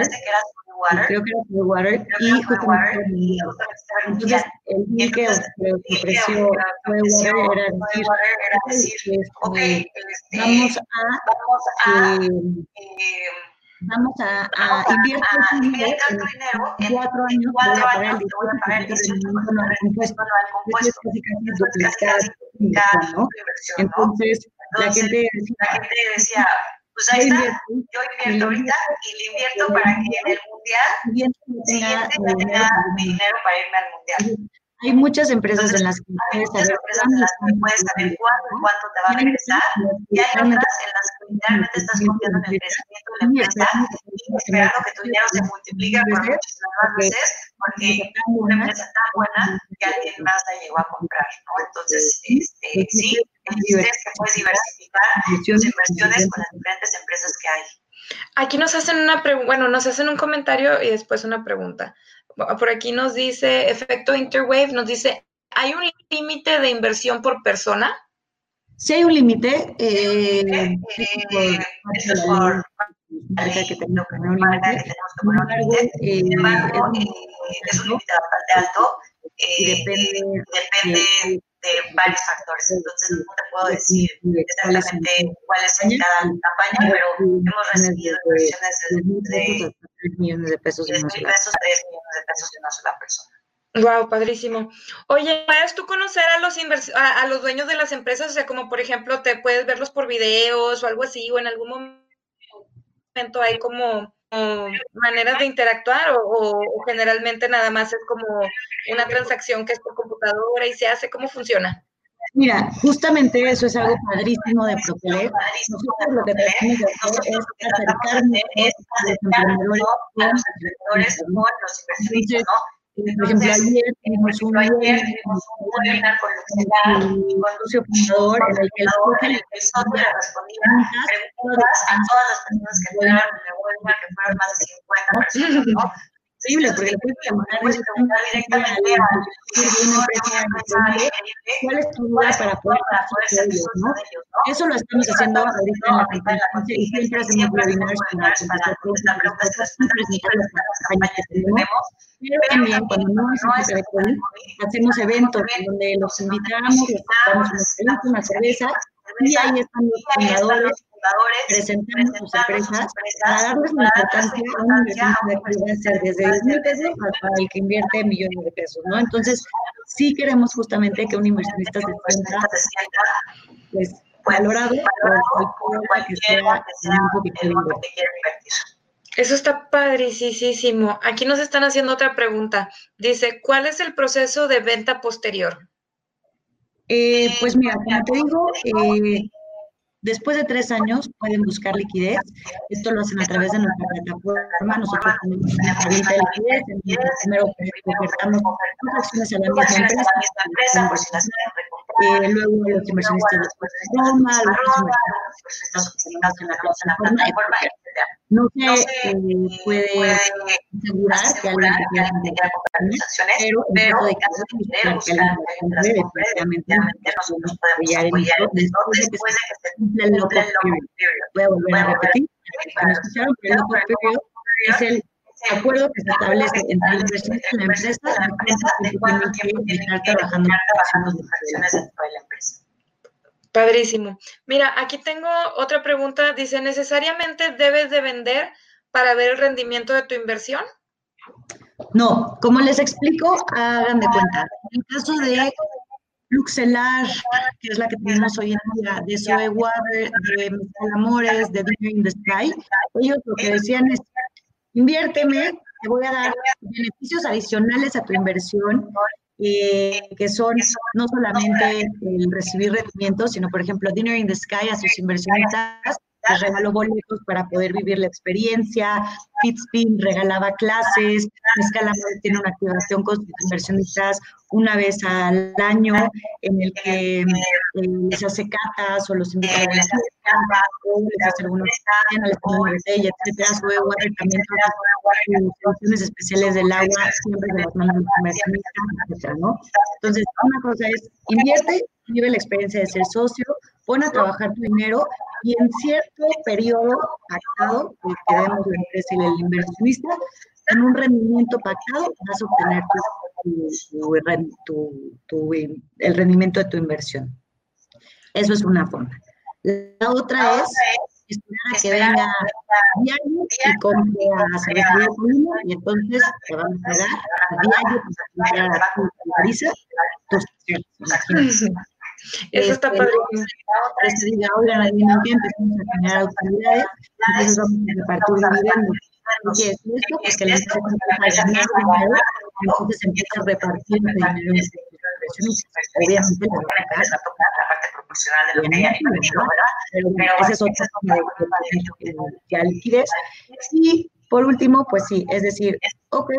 Speaker 2: sé que era Water, creo que era Soy Water, y justamente entonces el link que ofreció Soy Water era decir, okay, vamos a, vamos a, a invertir tu dinero en cuatro años para pagar el 18% al compuesto. Entonces, casi casi duplicar ¿no? Entonces, la gente
Speaker 3: decía, pues ahí está, yo invierto ahorita y le invierto para que en el mundial siguiente tenga mi dinero para irme al mundial.
Speaker 2: Hay muchas empresas en las que
Speaker 3: puedes saber, puedes saber cuándo y cuánto te va a regresar, y hay otras en las que literalmente estás confiando en el crecimiento de la empresa y esperando que tu dinero se multiplique por muchísimas veces, porque una empresa tan buena que alguien más la llegó a comprar, ¿no? Entonces, este, sí, el que puedes diversificar tus inversiones con las diferentes empresas que hay.
Speaker 1: Aquí nos hacen una bueno, nos hacen un comentario y después una pregunta. Por aquí nos dice, efecto Interwave, nos dice, ¿hay un límite de inversión por persona?
Speaker 2: Sí hay un límite. Eh, eh, es por que tenemos que poner un límite.
Speaker 3: Sin embargo, eh, es un límite bastante alto y depende, depende de varios factores. Entonces, no te puedo decir exactamente cuál es en cada campaña, pero hemos recibido inversiones de, 3 millones de pesos, 3 millones de pesos de una sola persona.
Speaker 1: Wow, padrísimo. Oye, ¿puedes tú conocer a los a, a, los dueños de las empresas? O sea, como por ejemplo, te puedes verlos por videos o algo así, o en algún momento hay como maneras de interactuar o, generalmente nada más es como una transacción que es por computadora y se hace? ¿Cómo funciona?
Speaker 2: Mira, justamente eso es algo padrísimo de Propeler. Nosotros lo que tenemos que hacer es acercarnos a los emprendedores con los inversionistas, ¿no? Por ejemplo, ayer tuvimos un webinar con el socio fundador en el que el socio le respondía preguntas a todas las personas que entraron en el webinar, que fueron más de 50 personas, ¿no? Increíble, porque le puedes preguntar directamente a cuál es tu duda para poder ser ellos, ¿no? Eso lo estamos haciendo ahorita en la campaña y siempre hacemos webinars para contestar preguntas, las campañas que tenemos. pero también cuando no es de COVID, hacemos eventos donde los invitamos, les damos una una cerveza, y ahí están los fundadores presentando sus empresas para darles la importancia a una inversión ser desde 10 mil pesos hasta el que invierte millones de pesos, ¿no? Entonces, sí queremos justamente que un inversionista se sienta pues, valorado por cualquier que sea que quiera invertir.
Speaker 1: Eso está padricísimo. Aquí nos están haciendo otra pregunta. Dice, ¿cuál es el proceso de venta posterior?
Speaker 2: Eh, pues mira, como te digo, eh, Después de tres años pueden buscar liquidez. Esto lo hacen a través de nuestra plataforma. Nosotros tenemos una herramienta de liquidez. Primero ofertamos acciones a la misma empresa, eh, luego los inversionistas después de Roma, los inversionistas en la no se eh, puede asegurar que alguien quiera comprar organizaciones, pero en caso de que quiera que alguien nosotros podemos apoyar en esto después de que se cumpla el local period. Voy a volver a repetir, para que no escucharon, pero el local period es el acuerdo que se establece entre el inversionista y la empresa de cuánto tiempo tiene que estar trabajando en las acciones dentro de la empresa.
Speaker 1: Padrísimo. Mira, aquí tengo otra pregunta. Dice, ¿necesariamente debes de vender para ver el rendimiento de tu inversión?
Speaker 2: No, como les explico, hagan de cuenta. En el caso de Luxelar, que es la que tenemos hoy en día, de Zoe Water, de. Amores, de Dinner in the Sky, ellos lo que decían es, inviérteme, te voy a dar beneficios adicionales a tu inversión eh, que son no solamente el recibir rendimientos, sino, por ejemplo, Dinner in the Sky a sus inversionistas les regaló boletos para poder vivir la experiencia, Fitspin regalaba clases, Escala tiene una activación con inversionistas una vez al año en el que eh, les hace catas o los invita a la les hace algunos les pone una botella, etcétera. Sube Water también especiales del agua siempre se las mandan los inversionistas, etcétera, ¿no? Entonces, una cosa es, invierte, vive la experiencia de ser socio, pone a trabajar tu dinero y en cierto periodo pactado, que debemos la empresa y el inversionista, en un rendimiento pactado vas a obtener tu, el rendimiento de tu inversión. Eso es una forma. La otra es esperar a que venga diario y compre a cervecería de Colima y entonces te van a pagar a diario para comprar a tu tus
Speaker 1: eso está padre.
Speaker 2: Para que diga, oigan, adivinen qué, empezamos a generar autoridades, entonces vamos a repartir dividendos. ¿Qué es esto? Pues que la empresa empieza a ganar dinero, entonces empieza a repartir el dinero en Obviamente la parte proporcional de lo que haya invertido, ¿verdad? Pero esa es otra forma de que liquidez. Y por último, pues sí, es decir, ok,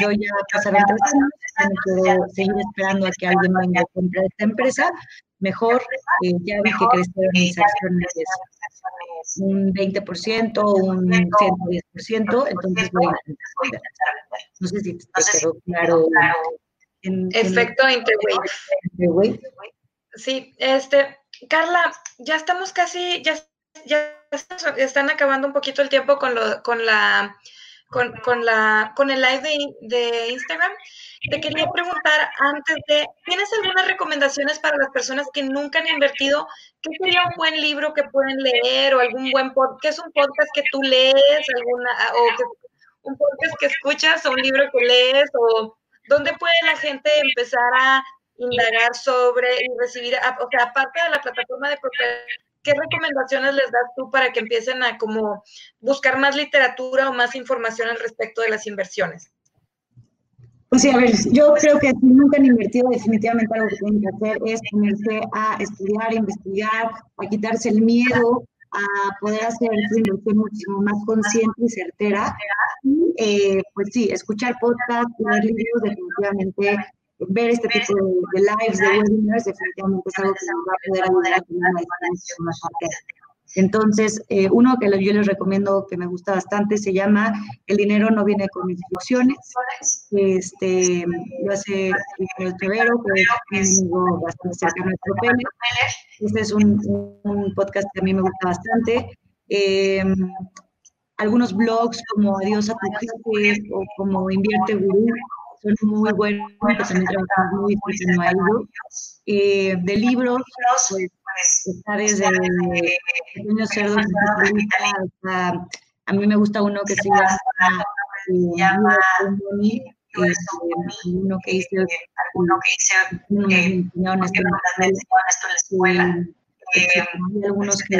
Speaker 2: yo ya pasaron tres años, no quiero seguir esperando a que alguien venga a comprar esta empresa, mejor eh, ya vi que crecieron mis acciones un 20%, un 110%, entonces voy a. No sé si te quedó claro.
Speaker 1: En, Efecto Interwave. Sí, este, Carla, ya estamos casi, ya ya están acabando un poquito el tiempo con, lo, con la con, la con el live de, Instagram. Te quería preguntar antes de, ¿tienes algunas recomendaciones para las personas que nunca han invertido? ¿Qué sería un buen libro que pueden leer o algún buen podcast? ¿Qué es un podcast que tú lees? Alguna, o un podcast que escuchas o un libro que lees? ¿O dónde puede la gente empezar a indagar sobre y recibir, o sea, aparte de la plataforma de ¿qué recomendaciones les das tú para que empiecen a como buscar más literatura o más información al respecto de las inversiones?
Speaker 2: Pues sí, a ver, yo creo que si nunca han invertido, definitivamente algo que tienen que hacer es ponerse a estudiar, investigar, a quitarse el miedo, a poder hacer su inversión muchísimo más consciente y certera. Eh, pues sí, escuchar podcasts, leer libros, definitivamente ver este tipo de, lives, de webinars, definitivamente es algo que nos va a poder ayudar a tener una distancia más fuerte. Entonces, eh, uno que yo les recomiendo que me gusta bastante se llama El dinero no viene con instrucciones. Este, lo hace el Trevero, que es un amigo bastante cercano a Propeller. Este es un, un, podcast que a mí me gusta bastante. Eh, algunos blogs como Adiós a tu jefe o como Invierte Gurú son muy buenos, también trabajamos muy difícil a ellos. Eh, de libros, pues, está desde Pequeños Cerdos hasta, a mí me gusta uno que se llama eh, uno que hice, uno que hice, uno que esto en la escuela. hay algunos que,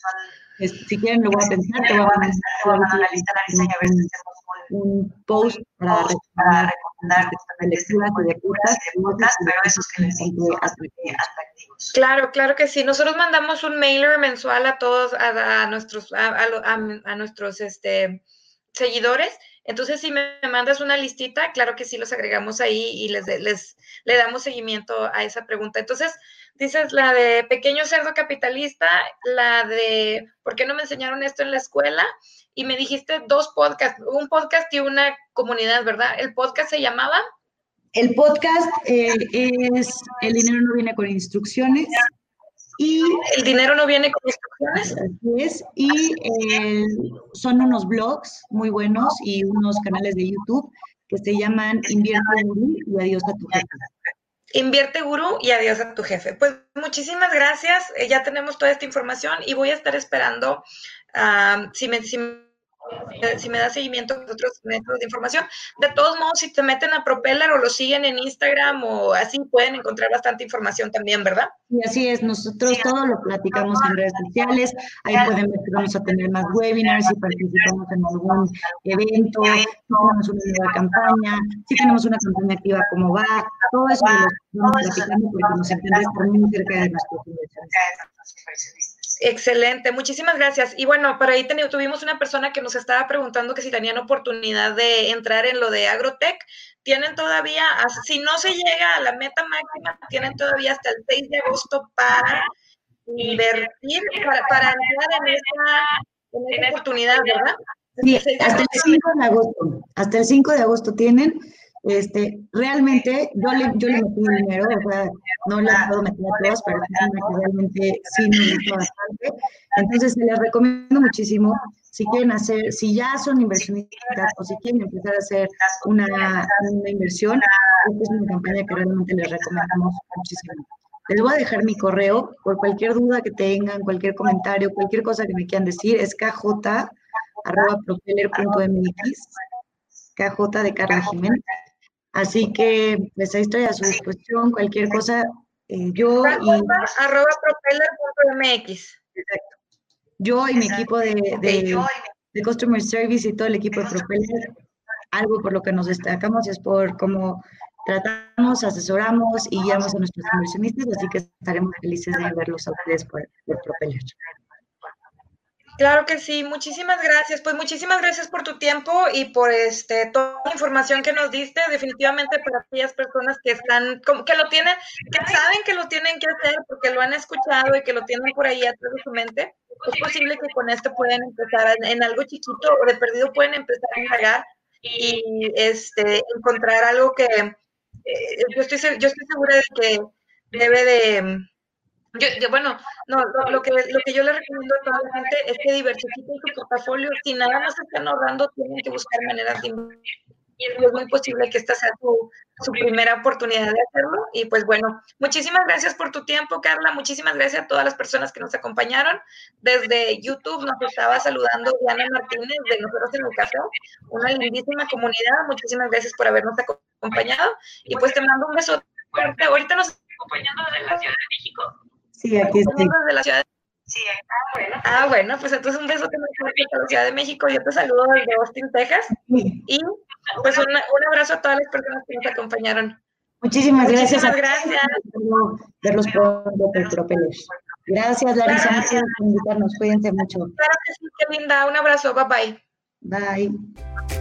Speaker 2: son, si quieren lo voy a pensar, te voy a la a ver si un post para recomendar, lecturas y lecturas, pero esos que les atractivos.
Speaker 1: Claro, claro que sí. Nosotros mandamos un mailer mensual a todos, a, nuestros, a, nuestros este, seguidores. Entonces, si me mandas una listita, claro que sí los agregamos ahí y les, les le damos seguimiento a esa pregunta. Entonces, dices la de pequeño cerdo capitalista, la de ¿por qué no me enseñaron esto en la escuela? Y me dijiste dos podcasts, un podcast y una comunidad, ¿verdad? ¿El podcast se llamaba?
Speaker 2: El podcast eh, es El dinero no viene con instrucciones. Y
Speaker 1: el dinero no viene con instrucciones.
Speaker 2: Es. Y eh, son unos blogs muy buenos y unos canales de YouTube que se llaman Invierte Gurú y Adiós a tu jefe.
Speaker 1: Invierte Gurú y Adiós a tu jefe. Pues muchísimas gracias. Eh, ya tenemos toda esta información y voy a estar esperando uh, si me... Si si me da seguimiento a otros métodos de información. De todos modos, si te meten a Propeller o lo siguen en Instagram o así, pueden encontrar bastante información también, ¿verdad?
Speaker 2: Y así es, nosotros todo lo platicamos en redes sociales, ahí pueden ver que vamos a tener más webinars, si participamos en algún evento, si tenemos una nueva campaña, si tenemos una campaña activa, cómo va, todo eso lo vamos platicando porque nos interesa estar muy cerca de nuestros inversionistas.
Speaker 1: Excelente, muchísimas gracias. Y bueno, por ahí tuvimos una persona que nos estaba preguntando que si tenían oportunidad de entrar en lo de Agrotech. Tienen todavía, si no se llega a la meta máxima, tienen todavía hasta el 6 de agosto para invertir, para, entrar en esa, oportunidad, ¿verdad?
Speaker 2: Sí, hasta el 5 de agosto. Hasta el 5 de agosto tienen. Este, realmente yo le, yo le metí dinero, o sea, no la puedo meter a todas, pero realmente sí me gustó bastante. Entonces, se les recomiendo muchísimo, si quieren hacer, si ya son inversionistas o si quieren empezar a hacer una, una inversión, esta es una campaña que realmente les recomendamos muchísimo. Les voy a dejar mi correo por cualquier duda que tengan, cualquier comentario, cualquier cosa que me quieran decir, es kj.propeller.mx, kj de Carla Jiménez. Así que, pues ahí estoy a su disposición, cualquier cosa, eh, yo y...
Speaker 1: Arroba propeller.mx.
Speaker 2: Exacto. Yo y mi equipo de, de, de, Customer Service y todo el equipo de Propeller, algo por lo que nos destacamos es por cómo tratamos, asesoramos y guiamos a nuestros inversionistas, así que estaremos felices de verlos a ustedes por, por Propeller.
Speaker 1: Claro que sí, muchísimas gracias. Pues muchísimas gracias por tu tiempo y por este toda la información que nos diste. Definitivamente para aquellas personas que están, como que lo tienen, que saben que lo tienen que hacer porque lo han escuchado y que lo tienen por ahí atrás de su mente, es posible que con esto puedan empezar en, algo chiquito o de perdido pueden empezar a indagar y este encontrar algo que eh, yo estoy yo estoy segura de que debe de yo, bueno, no, lo, que, lo que yo le recomiendo a toda la gente es que diversifiquen su portafolio. Si nada más están ahorrando, tienen que buscar maneras. Y es muy posible que esta sea su, primera oportunidad de hacerlo. Y pues bueno, muchísimas gracias por tu tiempo, Carla. Muchísimas gracias a todas las personas que nos acompañaron. Desde YouTube nos estaba saludando Diana Martínez de Nosotros en el Café, una lindísima comunidad. Muchísimas gracias por habernos acompañado. Y pues te mando un beso. Ahorita nos acompañando desde la Ciudad de México.
Speaker 2: Sí, aquí estoy.
Speaker 1: De la ciudad. Sí, ah, bueno. Ah, bueno, pues entonces un beso que me a la Ciudad de México. Yo te saludo desde Austin, Texas. Y pues un, un abrazo a todas las personas que nos acompañaron.
Speaker 2: Muchísimas gracias.
Speaker 1: Muchísimas gracias.
Speaker 2: Verlos pronto. Gracias, Larisa, gracias por invitarnos. Cuídense mucho.
Speaker 1: Claro que sí, qué linda. Un abrazo. Bye bye.
Speaker 2: Bye.